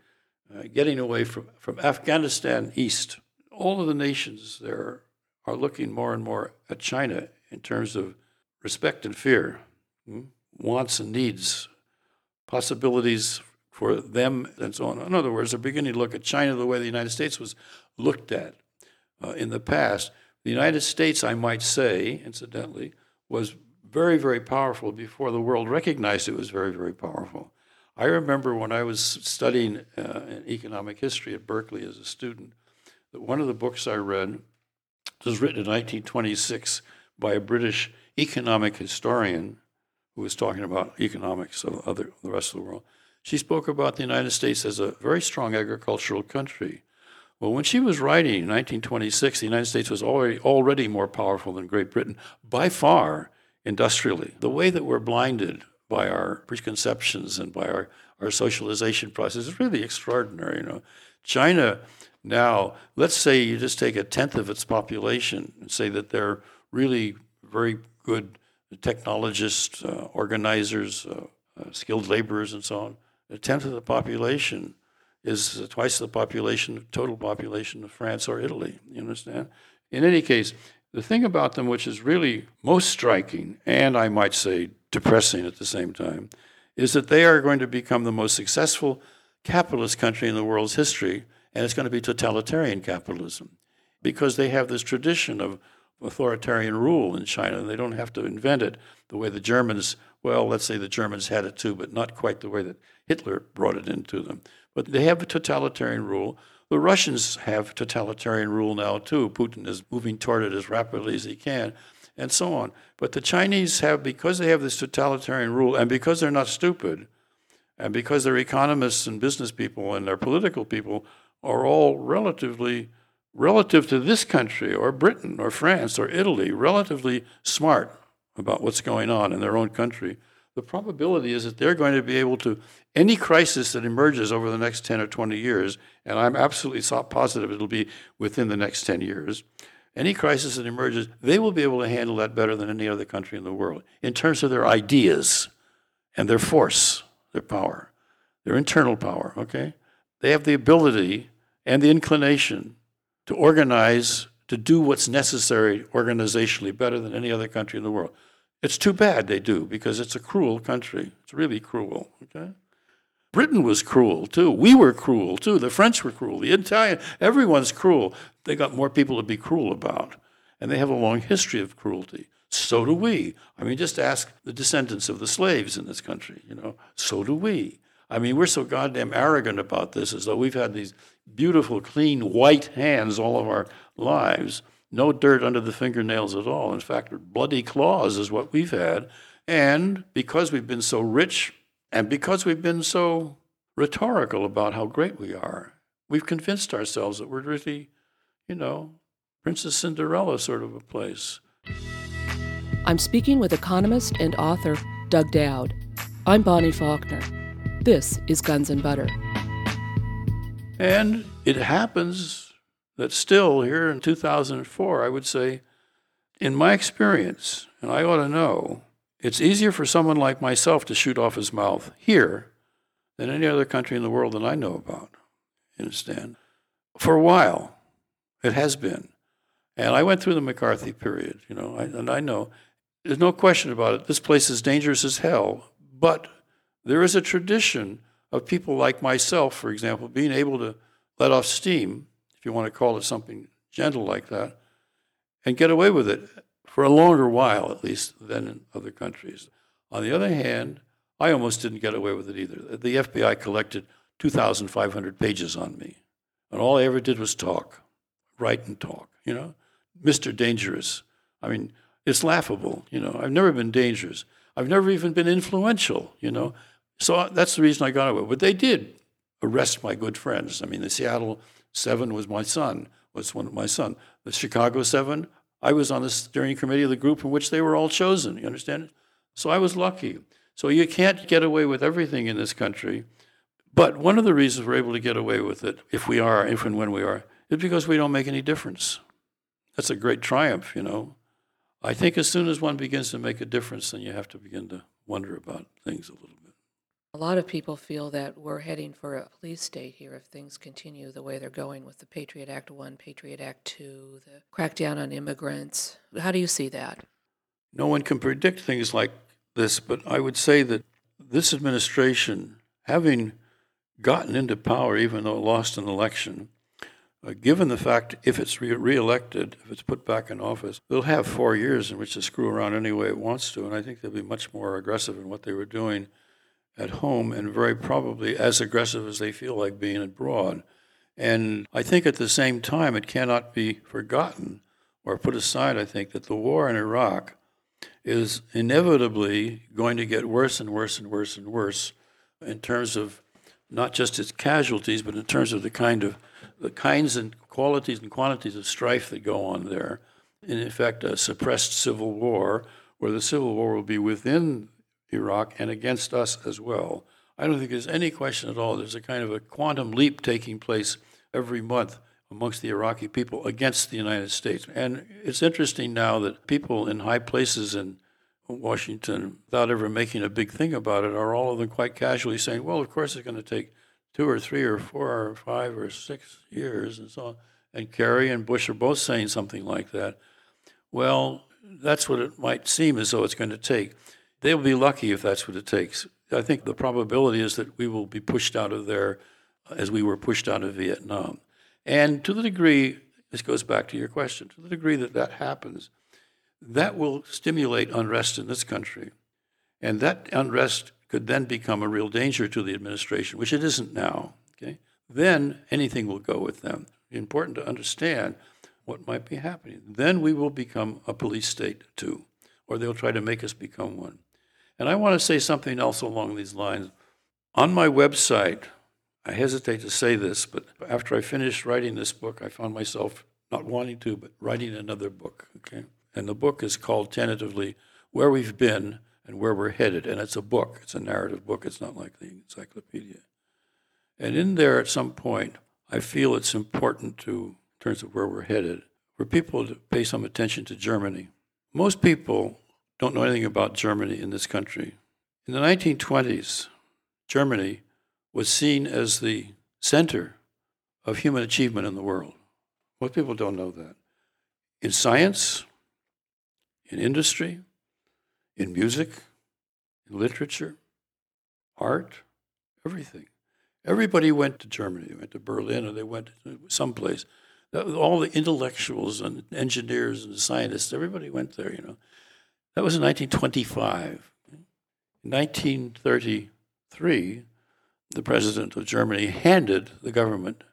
uh, getting away from, from Afghanistan east. All of the nations there are looking more and more at China in terms of respect and fear, hmm? wants and needs, possibilities for them, and so on. In other words, they're beginning to look at China the way the United States was looked at uh, in the past. The United States, I might say, incidentally, was very, very powerful before the world recognized it was very, very powerful. I remember when I was studying uh, economic history at Berkeley as a student, that one of the books I read was written in 1926 by a British economic historian who was talking about economics of other, the rest of the world. She spoke about the United States as a very strong agricultural country. Well, when she was writing in 1926, the United States was already, already more powerful than Great Britain by far industrially. The way that we're blinded by our preconceptions and by our, our socialization process is really extraordinary. You know, China now, let's say you just take a tenth of its population and say that they're really very good technologists, uh, organizers, uh, uh, skilled laborers, and so on. A tenth of the population is twice the population, total population of France or Italy. You understand? In any case, the thing about them which is really most striking, and I might say depressing at the same time, is that they are going to become the most successful capitalist country in the world's history, and it's going to be totalitarian capitalism because they have this tradition of authoritarian rule in China, they don't have to invent it the way the Germans, well, let's say the Germans had it too, but not quite the way that Hitler brought it into them. But they have a totalitarian rule. The Russians have totalitarian rule now too. Putin is moving toward it as rapidly as he can, and so on. But the Chinese have, because they have this totalitarian rule, and because they're not stupid, and because their economists and business people and their political people are all relatively relative to this country or Britain or France or Italy, relatively smart about what's going on in their own country, the probability is that they're going to be able to, any crisis that emerges over the next 10 or 20 years, and I'm absolutely positive it'll be within the next 10 years, any crisis that emerges, they will be able to handle that better than any other country in the world in terms of their ideas and their force, their power, their internal power, okay? They have the ability and the inclination to organize, to do what's necessary organizationally better than any other country in the world. It's too bad they do because it's a cruel country. It's really cruel. Okay? Britain was cruel too. We were cruel too. The French were cruel. The Italian, everyone's cruel. They got more people to be cruel about. And they have a long history of cruelty. So do we. I mean, just ask the descendants of the slaves in this country, you know. So do we. I mean, we're so goddamn arrogant about this as though we've had these beautiful, clean, white hands all of our lives. No dirt under the fingernails at all. In fact, bloody claws is what we've had. And because we've been so rich and because we've been so rhetorical about how great we are, we've convinced ourselves that we're really, you know, Princess Cinderella sort of a place. I'm speaking with economist and author Doug Dowd. I'm Bonnie Faulkner. This is Guns and Butter. And it happens that still here in 2004, I would say, in my experience, and I ought to know, it's easier for someone like myself to shoot off his mouth here than any other country in the world that I know about. You understand? For a while, it has been. And I went through the McCarthy period, you know, and I know there's no question about it. This place is dangerous as hell, but there is a tradition of people like myself, for example, being able to let off steam, if you want to call it something gentle like that, and get away with it for a longer while, at least, than in other countries. On the other hand, I almost didn't get away with it either. The FBI collected 2,500 pages on me, and all I ever did was talk, write and talk, you know? Mr. Dangerous. I mean, it's laughable, you know. I've never been dangerous. I've never even been influential, you know. So uh, that's the reason I got away. But they did arrest my good friends. I mean, the Seattle Seven was my son, was one of my son. The Chicago Seven, I was on the steering committee of the group in which they were all chosen. You understand? So I was lucky. So you can't get away with everything in this country. But one of the reasons we're able to get away with it, if we are, if and when we are, is because we don't make any difference. That's a great triumph, you know. I think as soon as one begins to make a difference, then you have to begin to wonder about things a little bit. A lot of people feel that we're heading for a police state here if things continue the way they're going with the Patriot Act 1, Patriot Act 2, the crackdown on immigrants. How do you see that? No one can predict things like this, but I would say that this administration, having gotten into power, even though it lost an election, uh, given the fact if it's re- reelected, if it's put back in office, they'll have four years in which to screw around any way it wants to. And I think they'll be much more aggressive in what they were doing at home and very probably as aggressive as they feel like being abroad. And I think at the same time, it cannot be forgotten or put aside, I think, that the war in Iraq is inevitably going to get worse and worse and worse and worse in terms of not just its casualties, but in terms of the kind of the kinds and qualities and quantities of strife that go on there. In effect, a suppressed civil war, where the civil war will be within Iraq and against us as well. I don't think there's any question at all. There's a kind of a quantum leap taking place every month amongst the Iraqi people against the United States. And it's interesting now that people in high places in Washington, without ever making a big thing about it, are all of them quite casually saying, well, of course it's going to take two or three or four or five or six years and so on. And Kerry and Bush are both saying something like that. Well, that's what it might seem as though it's going to take. They'll be lucky if that's what it takes. I think the probability is that we will be pushed out of there uh, as we were pushed out of Vietnam. And to the degree, this goes back to your question, to the degree that that happens, that will stimulate unrest in this country. And that unrest could then become a real danger to the administration, which it isn't now. Okay? Then anything will go with them. Important to understand what might be happening. Then we will become a police state too, or they'll try to make us become one. And I want to say something else along these lines. On my website, I hesitate to say this, but after I finished writing this book, I found myself not wanting to, but writing another book. Okay, and the book is called tentatively "Where We've Been and Where We're Headed," and it's a book. It's a narrative book. It's not like the encyclopedia. And in there, at some point, I feel it's important to, in terms of where we're headed, for people to pay some attention to Germany. Most people don't know anything about Germany in this country. In the 1920s, Germany was seen as the center of human achievement in the world. Most people don't know that. In science, in industry, in music, in literature, art, everything. Everybody went to Germany, they went to Berlin, or they went to someplace. All the intellectuals and engineers and scientists, everybody went there, you know. That was in 1925. In 1933, the president of Germany handed the government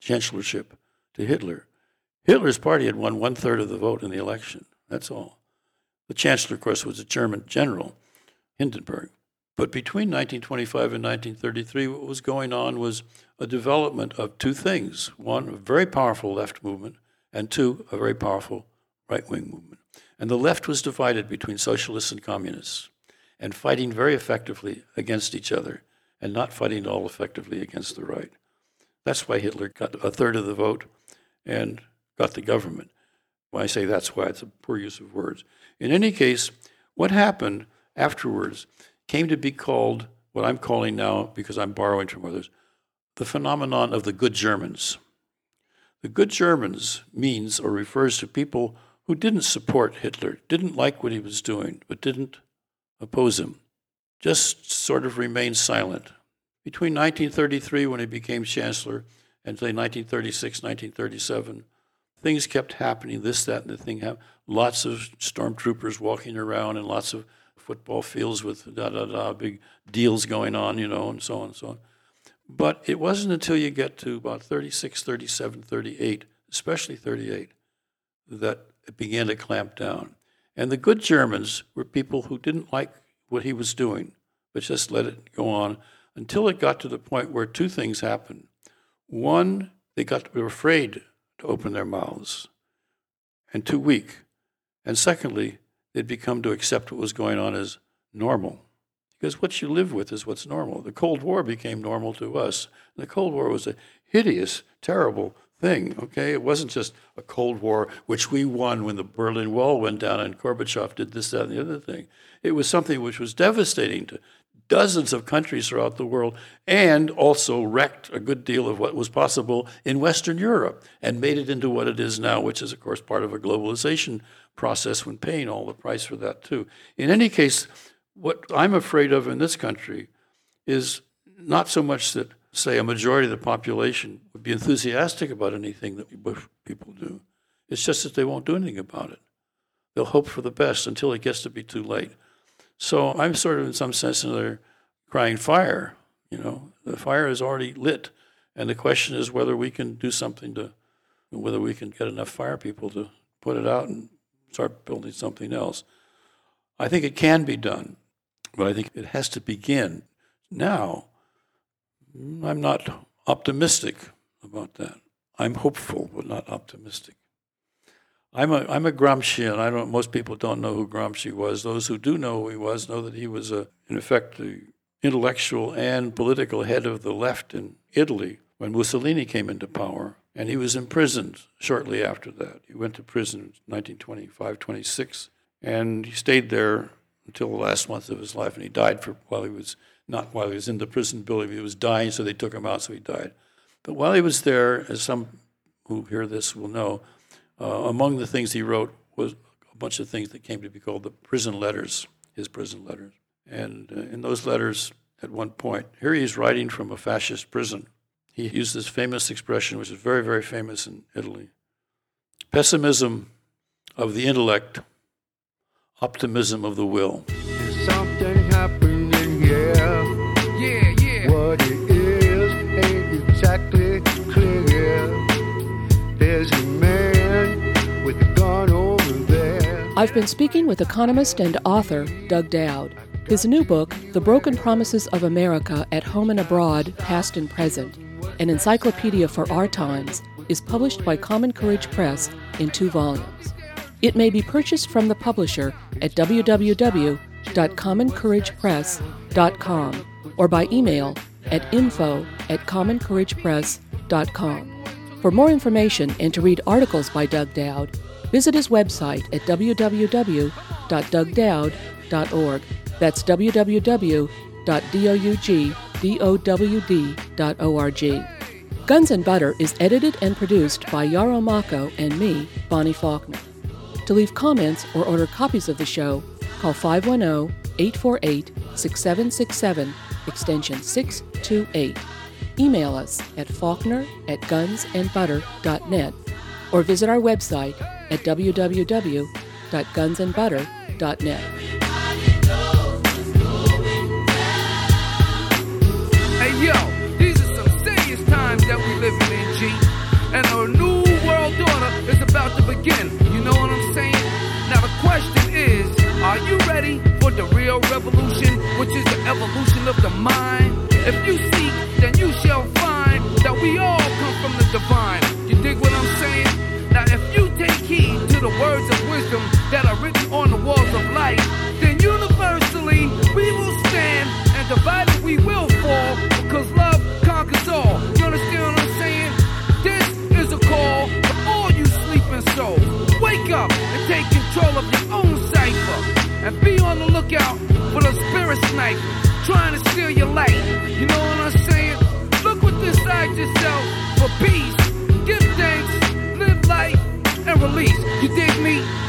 chancellorship to Hitler. Hitler's party had won one third of the vote in the election. That's all. The chancellor, of course, was a German general, Hindenburg. But between 1925 and 1933, what was going on was a development of two things one, a very powerful left movement, and two, a very powerful right wing movement. And the left was divided between socialists and communists and fighting very effectively against each other and not fighting at all effectively against the right. That's why Hitler got a third of the vote and got the government. When I say that's why, it's a poor use of words. In any case, what happened afterwards came to be called what I'm calling now, because I'm borrowing from others, the phenomenon of the good Germans. The good Germans means or refers to people who didn't support Hitler, didn't like what he was doing, but didn't oppose him just sort of remained silent. Between 1933, when he became chancellor, and say 1936, 1937, things kept happening, this, that, and the thing happened. Lots of stormtroopers walking around and lots of football fields with da da da, big deals going on, you know, and so on and so on. But it wasn't until you get to about 36, 37, 38, especially 38, that began to clamp down. And the good Germans were people who didn't like what he was doing, but just let it go on until it got to the point where two things happened. One, they got were afraid to open their mouths and too weak. And secondly, they'd become to accept what was going on as normal. Because what you live with is what's normal. The Cold War became normal to us. The Cold War was a hideous, terrible thing, okay? It wasn't just a Cold War, which we won when the Berlin Wall went down and Gorbachev did this, that, and the other thing. It was something which was devastating to dozens of countries throughout the world and also wrecked a good deal of what was possible in Western Europe and made it into what it is now, which is, of course, part of a globalization process when paying all the price for that, too. In any case, what I'm afraid of in this country is not so much that, say, a majority of the population would be enthusiastic about anything that Bush people do. It's just that they won't do anything about it. They'll hope for the best until it gets to be too late. So I'm sort of, in some sense, another crying fire. You know, the fire is already lit, and the question is whether we can do something to, whether we can get enough fire people to put it out and start building something else. I think it can be done, but I think it has to begin now. Mm, I'm not optimistic about that. I'm hopeful, but not optimistic. I'm a I'm a Gramscian. I don't. Most people don't know who Gramsci was. Those who do know who he was know that he was a, in effect, the intellectual and political head of the left in Italy when Mussolini came into power, and he was imprisoned shortly after that. He went to prison in 1925, 26, and he stayed there until the last month of his life, and he died for while he was not while he was in the prison building. He was dying, so they took him out, so he died. But while he was there, as some who hear this will know uh, among the things he wrote was a bunch of things that came to be called the prison letters, his prison letters. And uh, in those letters, at one point, here he is writing from a fascist prison. He used this famous expression, which is very, very famous in Italy pessimism of the intellect, optimism of the will. I've been speaking with economist and author Doug Dowd. His new book, The Broken Promises of America at Home and Abroad, Past and Present, an encyclopedia for our times, is published by Common Courage Press in two volumes. It may be purchased from the publisher at www.commoncouragepress.com or by email at info at commoncouragepress.com. For more information and to read articles by Doug Dowd, visit his website at www.dougdowd.org. That's www.dougdowd.org. Guns and Butter is edited and produced by Yarrow Mahko and me, Bonnie Faulkner. To leave comments or order copies of the show, call 510 848 6767, extension 628. Email us at faulkner at gunsandbutter.net or visit our website at www.gunsandbutter.net. Hey yo, these are some serious times that we living in, G. And a new world order is about to begin. You know what I'm saying? Now the question is, are you ready for the real revolution, which is the evolution of the mind? If you seek, then you shall find that we all come from the divine. You dig what I'm saying? to the words of wisdom that are written on the walls of life, then universally we will stand and divided we will fall because love conquers all. You understand what I'm saying? This is a call for all you sleeping souls. Wake up and take control of your own cipher and be on the lookout for the spirit sniper trying to steal your life. You know what I'm saying? Look what this side yourself for peace release. You dig me?